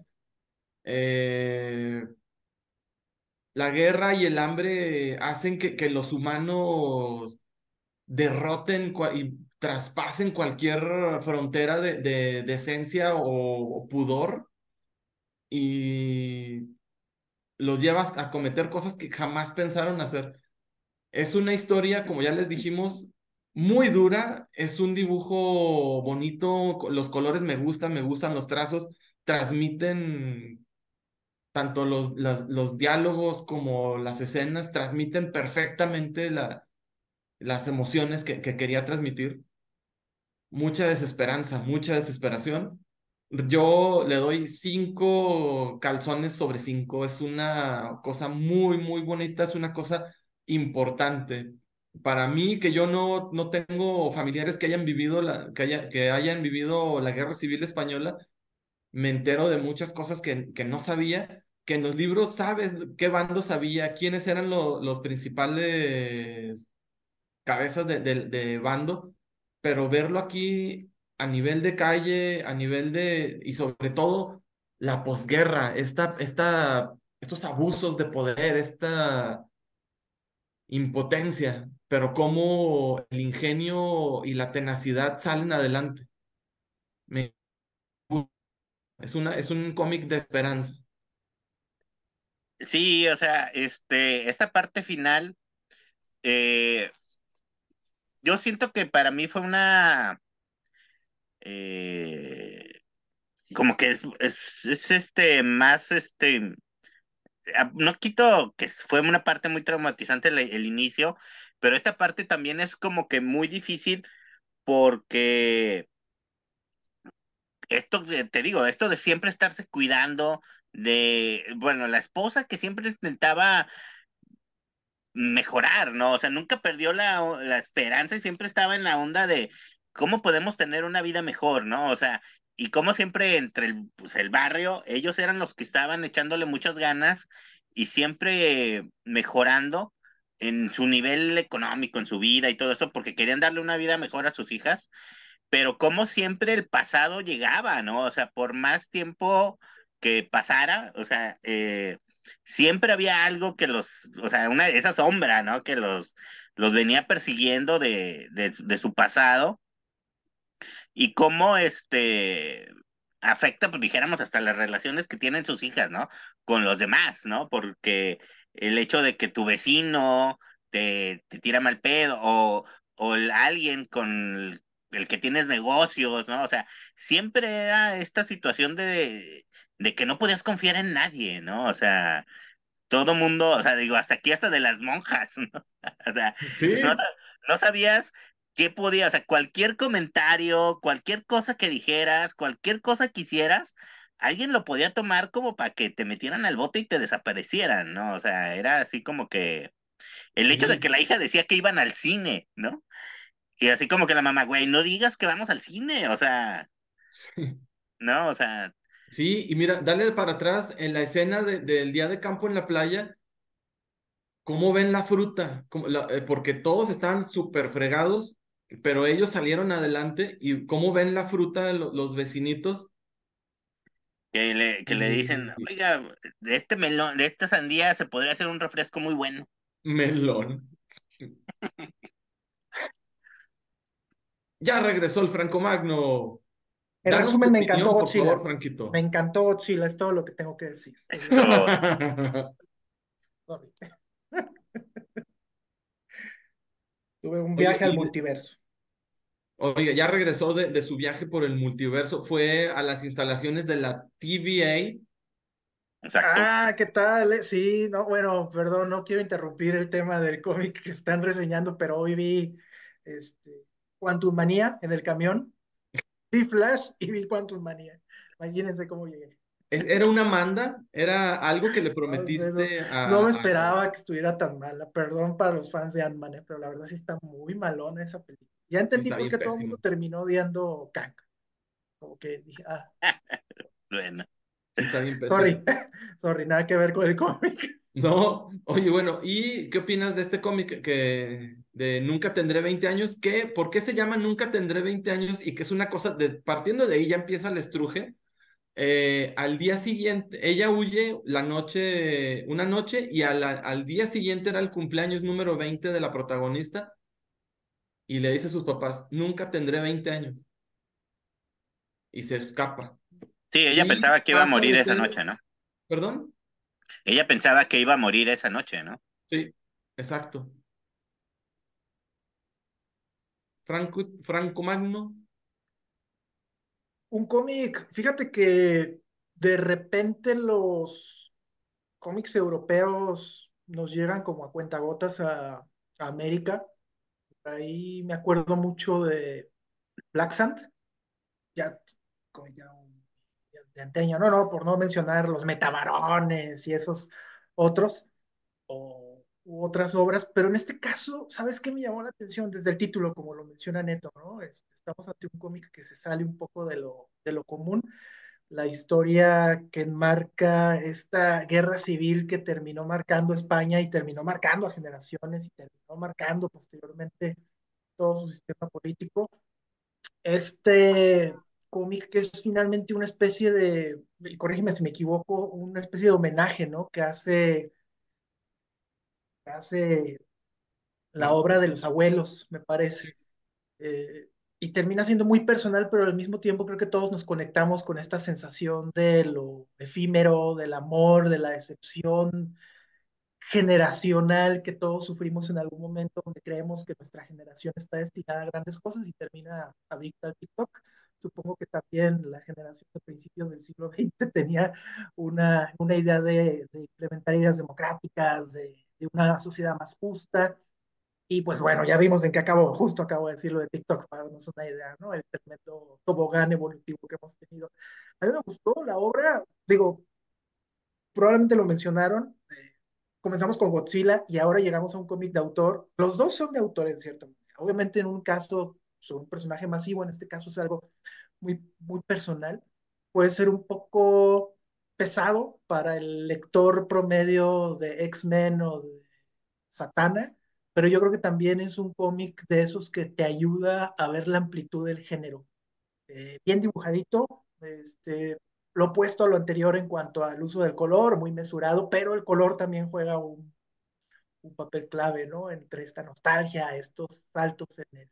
Eh, la guerra y el hambre hacen que, que los humanos derroten y traspasen cualquier frontera de, de, de esencia o, pudor. Y los llevas a cometer cosas que jamás pensaron hacer. Es una historia, como ya les dijimos, muy dura, es un dibujo bonito, los colores me gustan, me gustan los trazos, transmiten tanto los, los diálogos como las escenas, transmiten perfectamente la, las emociones que quería transmitir. Mucha desesperanza, mucha desesperación. Yo le doy cinco calzones sobre cinco. Es una cosa muy, muy bonita, es una cosa importante para mí, que yo no, no tengo familiares que hayan vivido la, que, haya, que hayan vivido la guerra civil española, me entero de muchas cosas que, que no sabía, que en los libros sabes qué bando sabía, quiénes eran los principales cabezas de, de, bando, pero verlo aquí a nivel de calle, a nivel de, y sobre todo la posguerra, esta, esta, estos abusos de poder, esta impotencia, pero cómo el ingenio y la tenacidad salen adelante. es, una, es un cómic de esperanza. Sí, o sea, este, esta parte final, eh, yo siento que para mí fue una, eh, como que es, es, este, más, este, Ah, no quito que fue una parte muy traumatizante el, inicio, pero esta parte también es como que muy difícil porque esto, te digo, esto de siempre estarse cuidando de, bueno, la esposa que siempre intentaba mejorar, ¿no? O sea, nunca perdió la, la esperanza y siempre estaba en la onda de cómo podemos tener una vida mejor, ¿no? O sea, y como siempre entre el, pues, el barrio, ellos eran los que estaban echándole muchas ganas y siempre mejorando en su nivel económico, en su vida y todo esto, porque querían darle una vida mejor a sus hijas, pero como siempre el pasado llegaba, ¿no? O sea, por más tiempo que pasara, o sea, eh, siempre había algo que los, o sea, una, esa sombra, ¿no? Que los, los venía persiguiendo de, de, su pasado y cómo este afecta, pues dijéramos, hasta las relaciones que tienen sus hijas, ¿no? Con los demás, ¿no? Porque el hecho de que tu vecino te, te tira mal pedo o, o alguien con el, que tienes negocios, ¿no? O sea, siempre era esta situación de, de que no podías confiar en nadie, ¿no? O sea, todo mundo, o sea, digo, hasta aquí hasta de las monjas, ¿no? O sea, no, no, sabías ¿qué podía? O sea, cualquier comentario, cualquier cosa que dijeras, cualquier cosa que hicieras, alguien lo podía tomar como para que te metieran al bote y te desaparecieran, ¿no? O sea, era así como que el hecho de que la hija decía que iban al cine, ¿no? Y así como que la mamá, güey, no digas que vamos al cine, o sea, ¿no? O sea. Sí, y mira, dale para atrás en la escena del día de campo en la playa, ¿cómo ven la fruta? Eh, porque todos estaban súper fregados pero ellos salieron adelante y cómo ven la fruta de los vecinitos. Que le, que le dicen, oiga, de este melón, de esta sandía se podría hacer un refresco muy bueno. Melón. ya regresó el Franco Magno. En resumen, me encantó Godzilla. me encantó Godzilla, es todo lo que tengo que decir. Tuve un viaje al multiverso. Oiga, ya regresó de, de, su viaje por el multiverso, fue a las instalaciones de la TVA. Exacto. Ah, ¿qué tal? Eh, sí, no, bueno, perdón, no quiero interrumpir el tema del cómic que están reseñando, pero hoy vi este, Quantum Manía en el camión. Vi Flash y vi Quantum Manía. Imagínense cómo llegué. ¿E-, ¿Era una manda? ¿Era algo que le prometiste no, a.? No me esperaba que estuviera tan mala. Perdón para los fans de Ant-Man, eh, pero la verdad sí está muy malona esa película. Ya entendí por qué todo el mundo terminó odiando Kang. Como que dije, ah. bueno. está bien Sorry, sorry, nada que ver con el cómic. No, oye, bueno, ¿y qué opinas de este cómic que de Nunca tendré 20 años? ¿Qué, ¿Por qué se llama Nunca tendré 20 años? Y que es una cosa, partiendo de ahí ya empieza el estruje. Eh, al día siguiente, ella huye la noche, una noche, y al, al día siguiente era el cumpleaños número 20 de la protagonista, y le dice a sus papás, nunca tendré 20 años. Y se escapa. Sí, ella pensaba que iba a morir esa noche, ¿no? ¿Perdón? Ella pensaba que iba a morir esa noche, ¿no? Sí, exacto. Franco, Franco Magno. Un cómic, fíjate que de repente los cómics europeos nos llegan como a cuentagotas a, a América. Ahí me acuerdo mucho de Black Sand, ya, como ya un- ya de anteño, no, no, por no mencionar los metabarones y esos otros, o u otras obras, pero en este caso, ¿sabes qué me llamó la atención? Desde el título, como lo menciona Neto, ¿no? Este, estamos ante un cómic que se sale un poco de lo, de lo común, la historia que enmarca esta guerra civil que terminó marcando España y terminó marcando a generaciones y terminó marcando posteriormente todo su sistema político. Este cómic que es finalmente una especie de, y corrígeme si me equivoco, una especie de homenaje, ¿no? Que hace, que hace la obra de los abuelos, me parece. Eh, y termina siendo muy personal, pero al mismo tiempo creo que todos nos conectamos con esta sensación de lo efímero, del amor, de la decepción generacional que todos sufrimos en algún momento, donde creemos que nuestra generación está destinada a grandes cosas y termina adicta al TikTok. Supongo que también la generación de principios del siglo XX tenía una, una idea de, de implementar ideas democráticas, de, de una sociedad más justa, y pues bueno, ya vimos en qué acabó, justo acabo de decirlo de TikTok, para darnos una idea, ¿no? El tremendo tobogán evolutivo que hemos tenido. A mí me gustó la obra, digo, probablemente lo mencionaron, eh, comenzamos con Godzilla y ahora llegamos a un cómic de autor. Los dos son de autor en cierta manera. Obviamente en un caso son un personaje masivo, en este caso es algo muy, muy personal. Puede ser un poco pesado para el lector promedio de X-Men o de Satana, pero yo creo que también es un cómic de esos que te ayuda a ver la amplitud del género. Eh, bien dibujadito, este, lo opuesto a lo anterior en cuanto al uso del color, muy mesurado, pero el color también juega un, un papel clave, ¿no? Entre esta nostalgia, estos saltos en el,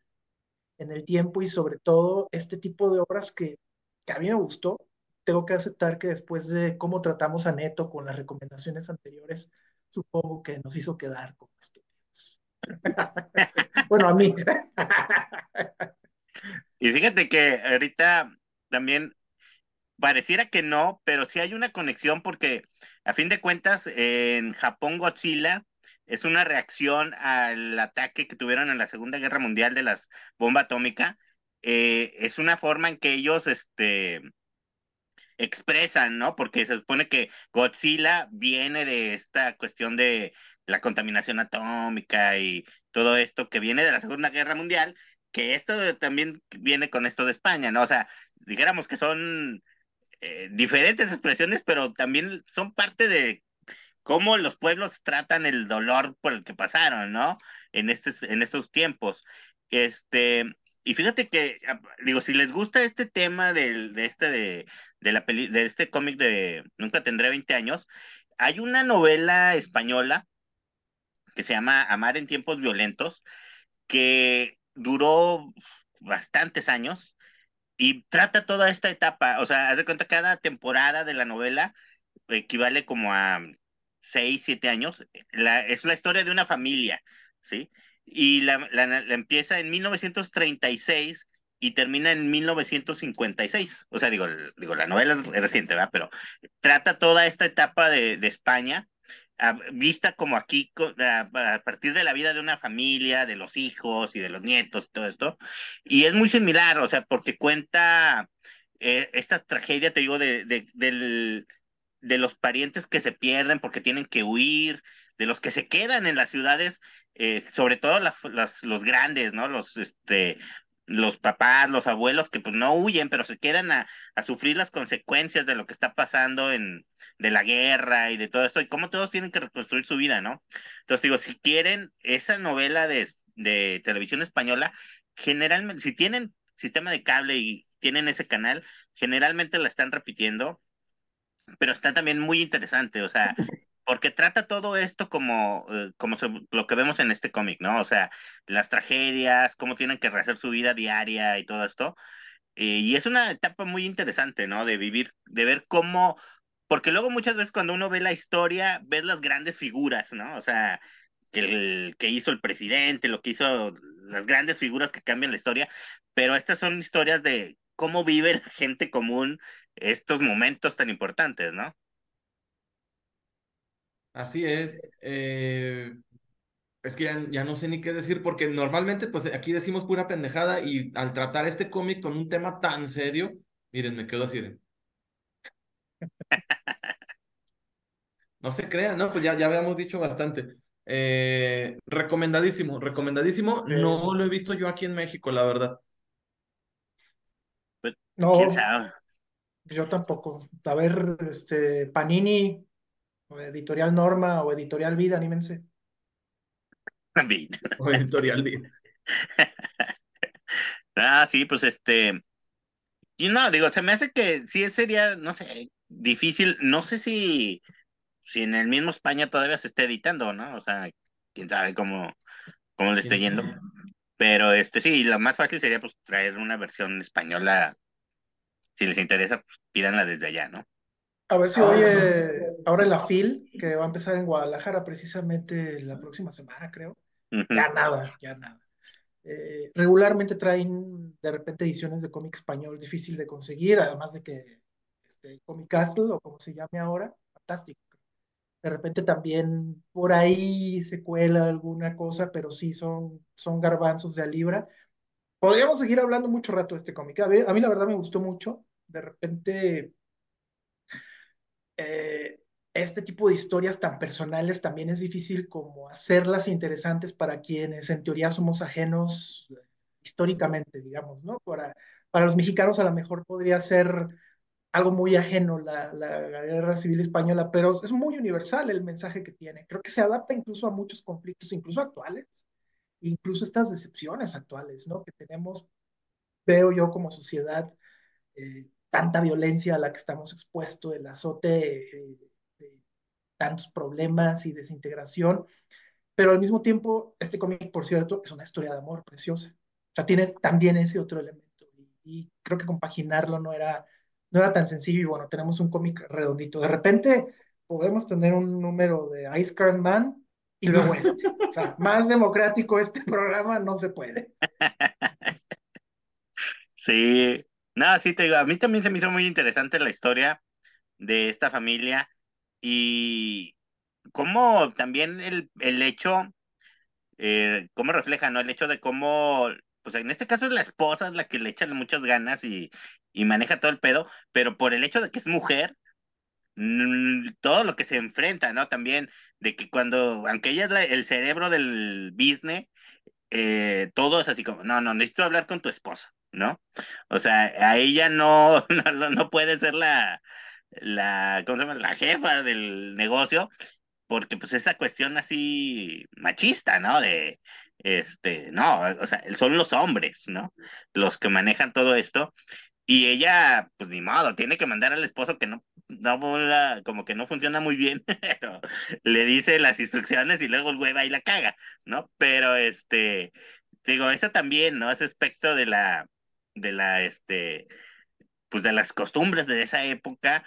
en el tiempo y sobre todo este tipo de obras que, que a mí me gustó. Tengo que aceptar que después de cómo tratamos a Neto con las recomendaciones anteriores, supongo que nos hizo quedar como estúpidos. bueno, a mí. Y fíjate que ahorita también pareciera que no, pero sí hay una conexión porque a fin de cuentas en Japón Godzilla es una reacción al ataque que tuvieron en la Segunda Guerra Mundial de las bomba atómica. Eh, es una forma en que ellos este, expresan, ¿no? Porque se supone que Godzilla viene de esta cuestión de la contaminación atómica y todo esto que viene de la Segunda Guerra Mundial, que esto también viene con esto de España, ¿no? O sea, dijéramos que son eh, diferentes expresiones, pero también son parte de cómo los pueblos tratan el dolor por el que pasaron, ¿no? En, estos, en estos tiempos. Este, y fíjate que, ah, digo, si les gusta este tema del, de este, de, de la peli, de este cómic de Nunca tendré 20 años, hay una novela española que se llama Amar en tiempos violentos, que duró bastantes años y trata toda esta etapa, o sea, haz de cuenta cada temporada de la novela equivale como a seis, siete años, la, es la historia de una familia, ¿sí? Y la, la, la empieza en 1936 y termina en 1956. O sea, digo, digo la novela es reciente, ¿verdad? Pero trata toda esta etapa de, de España, a, vista como aquí, a, a, partir de la vida de una familia, de los hijos y de los nietos y todo esto. Y es muy similar, o sea, porque cuenta eh, esta tragedia, te digo, de, de, del, de los parientes que se pierden porque tienen que huir, de los que se quedan en las ciudades, eh, sobre todo los grandes, ¿no? Los, este, los papás, los abuelos que pues no huyen, pero se quedan a, a, sufrir las consecuencias de lo que está pasando en, de la guerra y de todo esto, y cómo todos tienen que reconstruir su vida, ¿no? Entonces digo, si quieren esa novela de, de televisión española, generalmente, si tienen sistema de cable y tienen ese canal, generalmente la están repitiendo, pero está también muy interesante, o sea, porque trata todo esto como, eh, como lo que vemos en este cómic, ¿no? O sea, las tragedias, cómo tienen que rehacer su vida diaria y todo esto. Eh, y es una etapa muy interesante, ¿no? De vivir, de ver cómo, porque luego muchas veces cuando uno ve la historia, ves las grandes figuras, ¿no? O sea, el, que hizo el presidente, lo que hizo las grandes figuras que cambian la historia, pero estas son historias de cómo vive la gente común estos momentos tan importantes, ¿no? Así es. Eh, es que ya, ya, no sé ni qué decir, porque normalmente, pues aquí decimos pura pendejada y al tratar este cómic con un tema tan serio, miren, me quedo así. no se crean, no, pues ya, ya habíamos dicho bastante. Eh, recomendadísimo, recomendadísimo. No lo he visto yo aquí en México, la verdad. Pues, no, yo tampoco. A ver, este, Panini, o Editorial Norma, o Editorial Vida, anímense. o Editorial Vida. ah, sí, pues este. Y no, digo, se me hace que sí sería, no sé, difícil. No sé si si en el mismo España todavía se está editando, ¿no? O sea, quién sabe cómo, cómo le esté yendo. Pero este sí, lo más fácil sería pues traer una versión española. Si les interesa, pues pídanla desde allá, ¿no? A ver si oye ahora la FIL, que va a empezar en Guadalajara precisamente la próxima semana, creo. Ya nada, ya nada. Eh, regularmente traen de repente ediciones de cómic español difícil de conseguir, además de que este, Comic Castle, o como se llame ahora, fantástico de repente también por ahí se cuela alguna cosa, pero sí son, son garbanzos de a libra. Podríamos seguir hablando mucho rato de este cómic. A mí, la verdad me gustó mucho. De repente, eh, este tipo de historias tan personales también es difícil como hacerlas interesantes para quienes en teoría somos ajenos históricamente, digamos, ¿no? Para, los mexicanos a lo mejor podría ser algo muy ajeno la, guerra civil española, pero es muy universal el mensaje que tiene. Creo que se adapta incluso a muchos conflictos, incluso actuales, incluso estas decepciones actuales, ¿no? Que tenemos, veo yo como sociedad, eh, tanta violencia a la que estamos expuestos, el azote eh, tantos problemas y desintegración, pero al mismo tiempo, este cómic, por cierto, es una historia de amor preciosa. O sea, tiene también ese otro elemento y creo que compaginarlo no era no era tan sencillo y bueno, tenemos un cómic redondito. De repente podemos tener un número de Ice Cream Man y luego este. O sea, más democrático este programa no se puede. Sí, nada, sí te digo, a mí también se me hizo muy interesante la historia de esta familia y cómo también el, el hecho, eh, cómo refleja, ¿no? El hecho de cómo, pues en este caso es la esposa es la que le echan muchas ganas y, y maneja todo el pedo, pero por el hecho de que es mujer, todo lo que se enfrenta, ¿no? También de que cuando, aunque ella es el cerebro del business, eh, todo es así como, no, no, necesito hablar con tu esposa, ¿no? O sea, a ella no, no, no puede ser la, la, ¿cómo se llama? La jefa del negocio, porque pues esa cuestión así machista, ¿no? De, este, no, o sea, son los hombres, ¿no? Los que manejan todo esto. Y ella, pues ni modo, tiene que mandar al esposo que no, no como que no funciona muy bien, pero le dice las instrucciones y luego el güey va y la caga, ¿no? Pero este, digo, eso también, ¿no? Ese aspecto de la, de la, este, pues de las costumbres de esa época,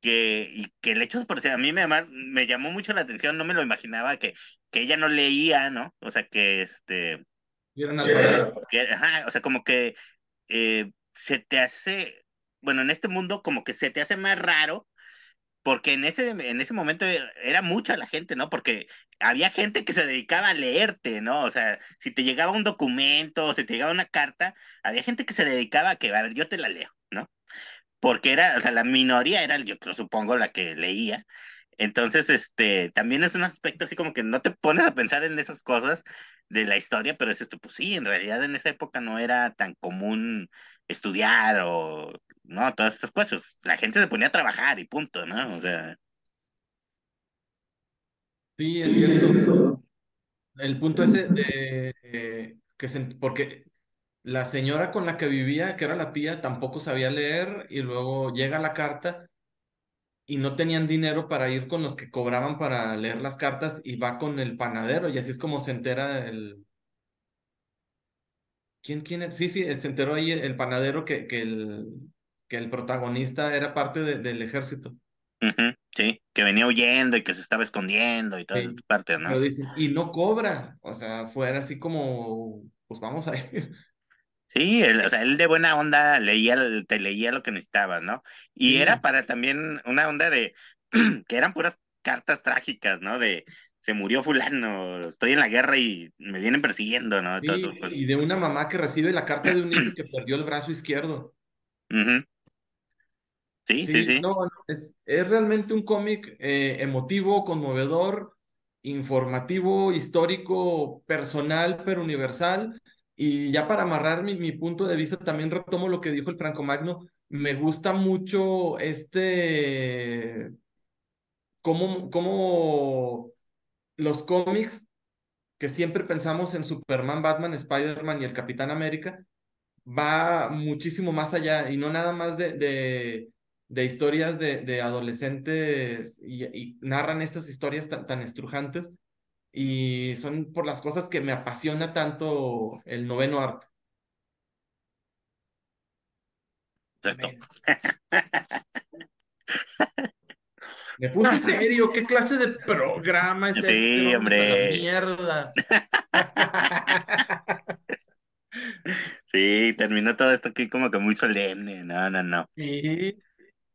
que, y que el hecho, por a mí me, me llamó mucho la atención, no me lo imaginaba que, que ella no leía, ¿no? O sea, que este... que, ajá, o sea, como que eh, se te hace, bueno, en este mundo como que se te hace más raro, porque en ese, en ese momento era mucha la gente, ¿no? Porque había gente que se dedicaba a leerte, ¿no? O sea, si te llegaba un documento, o si te llegaba una carta, había gente que se dedicaba a que, a ver, yo te la leo, ¿no? Porque era, o sea, la minoría era, yo creo, supongo, la que leía. Entonces, este, también es un aspecto así como que no te pones a pensar en esas cosas de la historia, pero es esto, pues sí, en realidad en esa época no era tan común estudiar o, ¿no? Todas estas cosas. La gente se ponía a trabajar y punto, ¿no? O sea. Sí, es cierto. El punto ese de eh, que se, porque la señora con la que vivía, que era la tía, tampoco sabía leer y luego llega la carta y no tenían dinero para ir con los que cobraban para leer las cartas y va con el panadero y así es como se entera el, ¿Quién, quién Sí, sí, se enteró ahí el panadero que, que, el, que el protagonista era parte del ejército. Sí, que venía huyendo y que se estaba escondiendo y todas Sí. estas partes, ¿no? Pero dicen, y no cobra. O sea, fuera así como, pues vamos a ir. Sí, él, o sea, él de buena onda leía, te leía lo que necesitabas, ¿no? Y Sí. era para también una onda de que eran puras cartas trágicas, ¿no? De se murió fulano, estoy en la guerra y me vienen persiguiendo, ¿no? Sí, pues. y de una mamá que recibe la carta de un niño que perdió el brazo izquierdo. Ujú. Sí, sí, sí. no, es, es realmente un cómic eh, emotivo, conmovedor, informativo, histórico, personal, pero universal. Y ya para amarrar mi, mi punto de vista, también retomo lo que dijo el Franco Magno. Me gusta mucho este, cómo, cómo los cómics que siempre pensamos en Superman, Batman, Spider-Man y el Capitán América, va muchísimo más allá y no nada más de, de, de historias de, de adolescentes y, y narran estas historias tan, tan estrujantes y son por las cosas que me apasiona tanto el noveno arte. Exacto. Me puse serio, ¿qué clase de programa es Sí, este? Vamos hombre. mierda. Sí, terminó todo esto aquí como que muy solemne. No, no, no. Sí.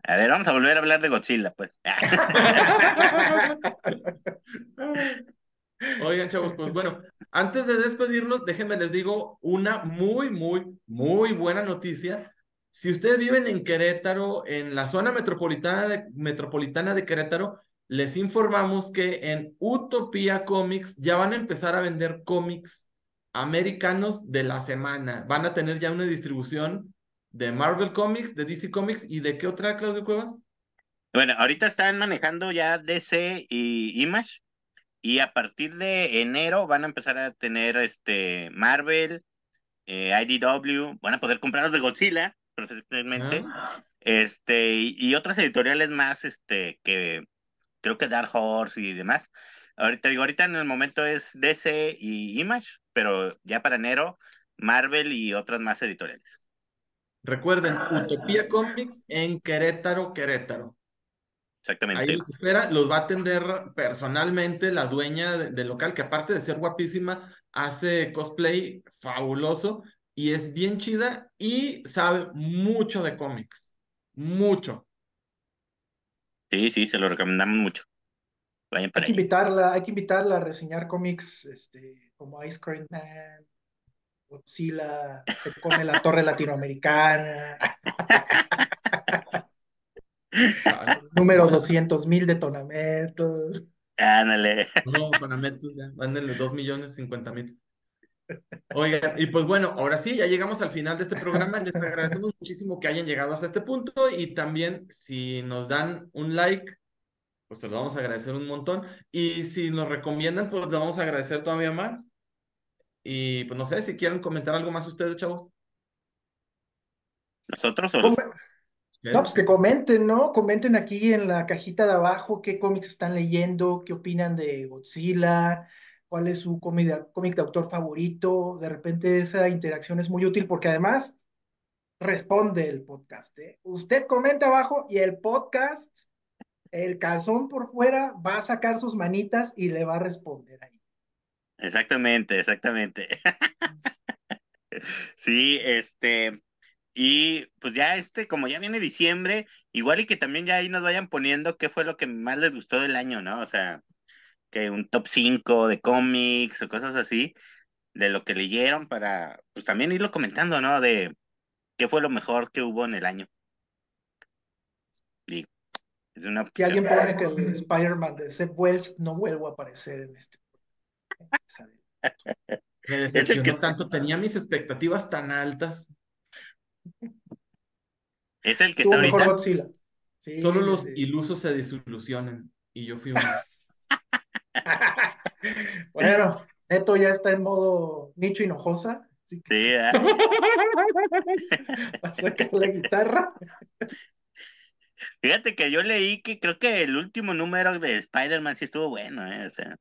A ver, vamos a volver a hablar de Godzilla, pues. Oigan, chavos, pues bueno, antes de despedirnos, déjenme les digo una muy, muy, muy buena noticia. Si ustedes viven en Querétaro, en la zona metropolitana de, metropolitana de Querétaro, les informamos que en Utopía Comics ya van a empezar a vender cómics americanos de la semana. Van a tener ya una distribución de Marvel Comics, de DC Comics y de qué otra, Claudio Cuevas? Bueno, ahorita están manejando ya DC y Image y a partir de enero van a empezar a tener este Marvel, eh, IDW, van a poder comprarlos de Godzilla profesionalmente, Ah, este y, y otras editoriales más, este que creo que Dark Horse y demás. Ahorita digo, ahorita en el momento es DC y Image, pero ya para enero Marvel y otras más editoriales. Recuerden, Utopía Comics en Querétaro, Querétaro. Ahí Exactamente. los espera, los va a atender personalmente la dueña de- del local, que aparte de ser guapísima, hace cosplay fabuloso y es bien chida y sabe mucho de cómics. Mucho. Sí, sí, se lo recomendamos mucho. Vayan Hay que invitarla, hay que invitarla a reseñar cómics este, como Ice Cream Man, Godzilla, se come la torre latinoamericana, número 200 mil de Tonametos. Ándale. No, con Ametus ya, mándenle dos millones cincuenta mil. Oigan, y pues bueno, ahora sí, ya llegamos al final de este programa. Les agradecemos muchísimo que hayan llegado hasta este punto y también si nos dan un like, pues se lo vamos a agradecer un montón. Y si nos recomiendan, pues le vamos a agradecer todavía más. Y pues no sé si quieren comentar algo más ustedes, chavos. ¿Nosotros o los- No, pues que comenten, ¿no? Comenten aquí en la cajita de abajo qué cómics están leyendo, qué opinan de Godzilla, cuál es su cómic de, cómic de autor favorito. De repente esa interacción es muy útil porque además responde el podcast, ¿eh? Usted comenta abajo y el podcast, el calzón por fuera, va a sacar sus manitas y le va a responder ahí. Exactamente, exactamente. Sí, este, y pues ya este, como ya viene diciembre, igual y que también ya ahí nos vayan poniendo qué fue lo que más les gustó del año, ¿no? O sea, que un top 5 de cómics o cosas así, de lo que leyeron para, pues también irlo comentando, ¿no? De qué fue lo mejor que hubo en el año. Y es una Que alguien pone que el Spider-Man de Seth Wells no vuelva a aparecer en este. Me decepcionó que- tanto, tenía mis expectativas tan altas. es el que Estuvo está mejor ahorita. Godzilla. Sí, Solo sí, los sí. ilusos se desilusionan y yo fui uno. Bueno, Neto ya está en modo Nicho Hinojosa. Así que Sí, va a sacar la guitarra. Fíjate que yo leí que creo que el último número de Spider-Man sí estuvo bueno, ¿eh? O sea,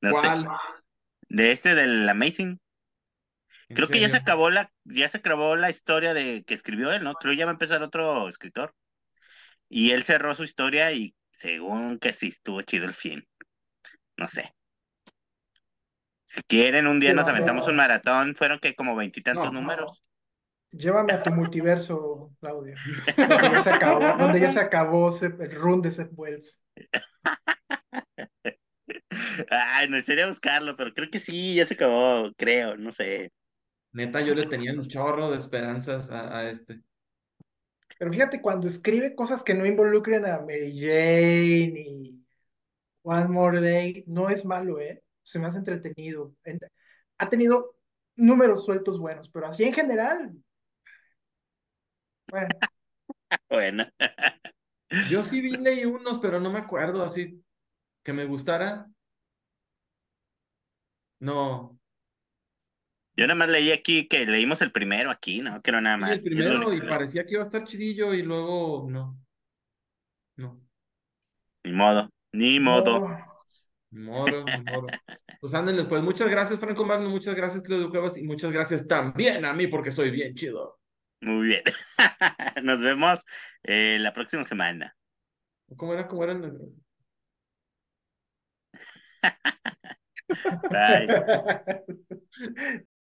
no sé. De este del Amazing. ¿En Creo que ya se acabó la, ya se acabó la historia de que escribió él, ¿no? Creo que ya va a empezar otro escritor. Y él cerró su historia y según que sí estuvo chido el fin. No sé. Si quieren, un día nos no, aventamos un maratón. Fueron que como veintitantos No, no. números. Llévame a tu multiverso, Claudio. Donde ya se acabó, donde ya se acabó el run de Seth Wells. Ay, necesitaría buscarlo, pero creo que sí, ya se acabó, creo, no sé. Neta, yo le tenía un chorro de esperanzas a, a este. Pero fíjate, cuando escribe cosas que no involucren a Mary Jane y One More Day, no es malo, ¿eh? Se me hace entretenido. En- Ha tenido números sueltos buenos, pero así en general, bueno, Bueno, Yo sí vi, leí unos, pero no me acuerdo así que me gustara. No. yo nada más leí aquí que leímos el primero aquí, ¿no? Que no nada Sí, más. el Es lo primero y parecía que iba a estar chidillo y luego no. No. Ni modo, ni modo. no. Moro, moro. Pues ándenles, pues muchas gracias, Franco Magno, muchas gracias, Claudio Cuevas, y muchas gracias también a mí porque soy bien chido. Muy bien. Nos vemos eh, la próxima semana. ¿Cómo era? ¿Cómo eran? Bye.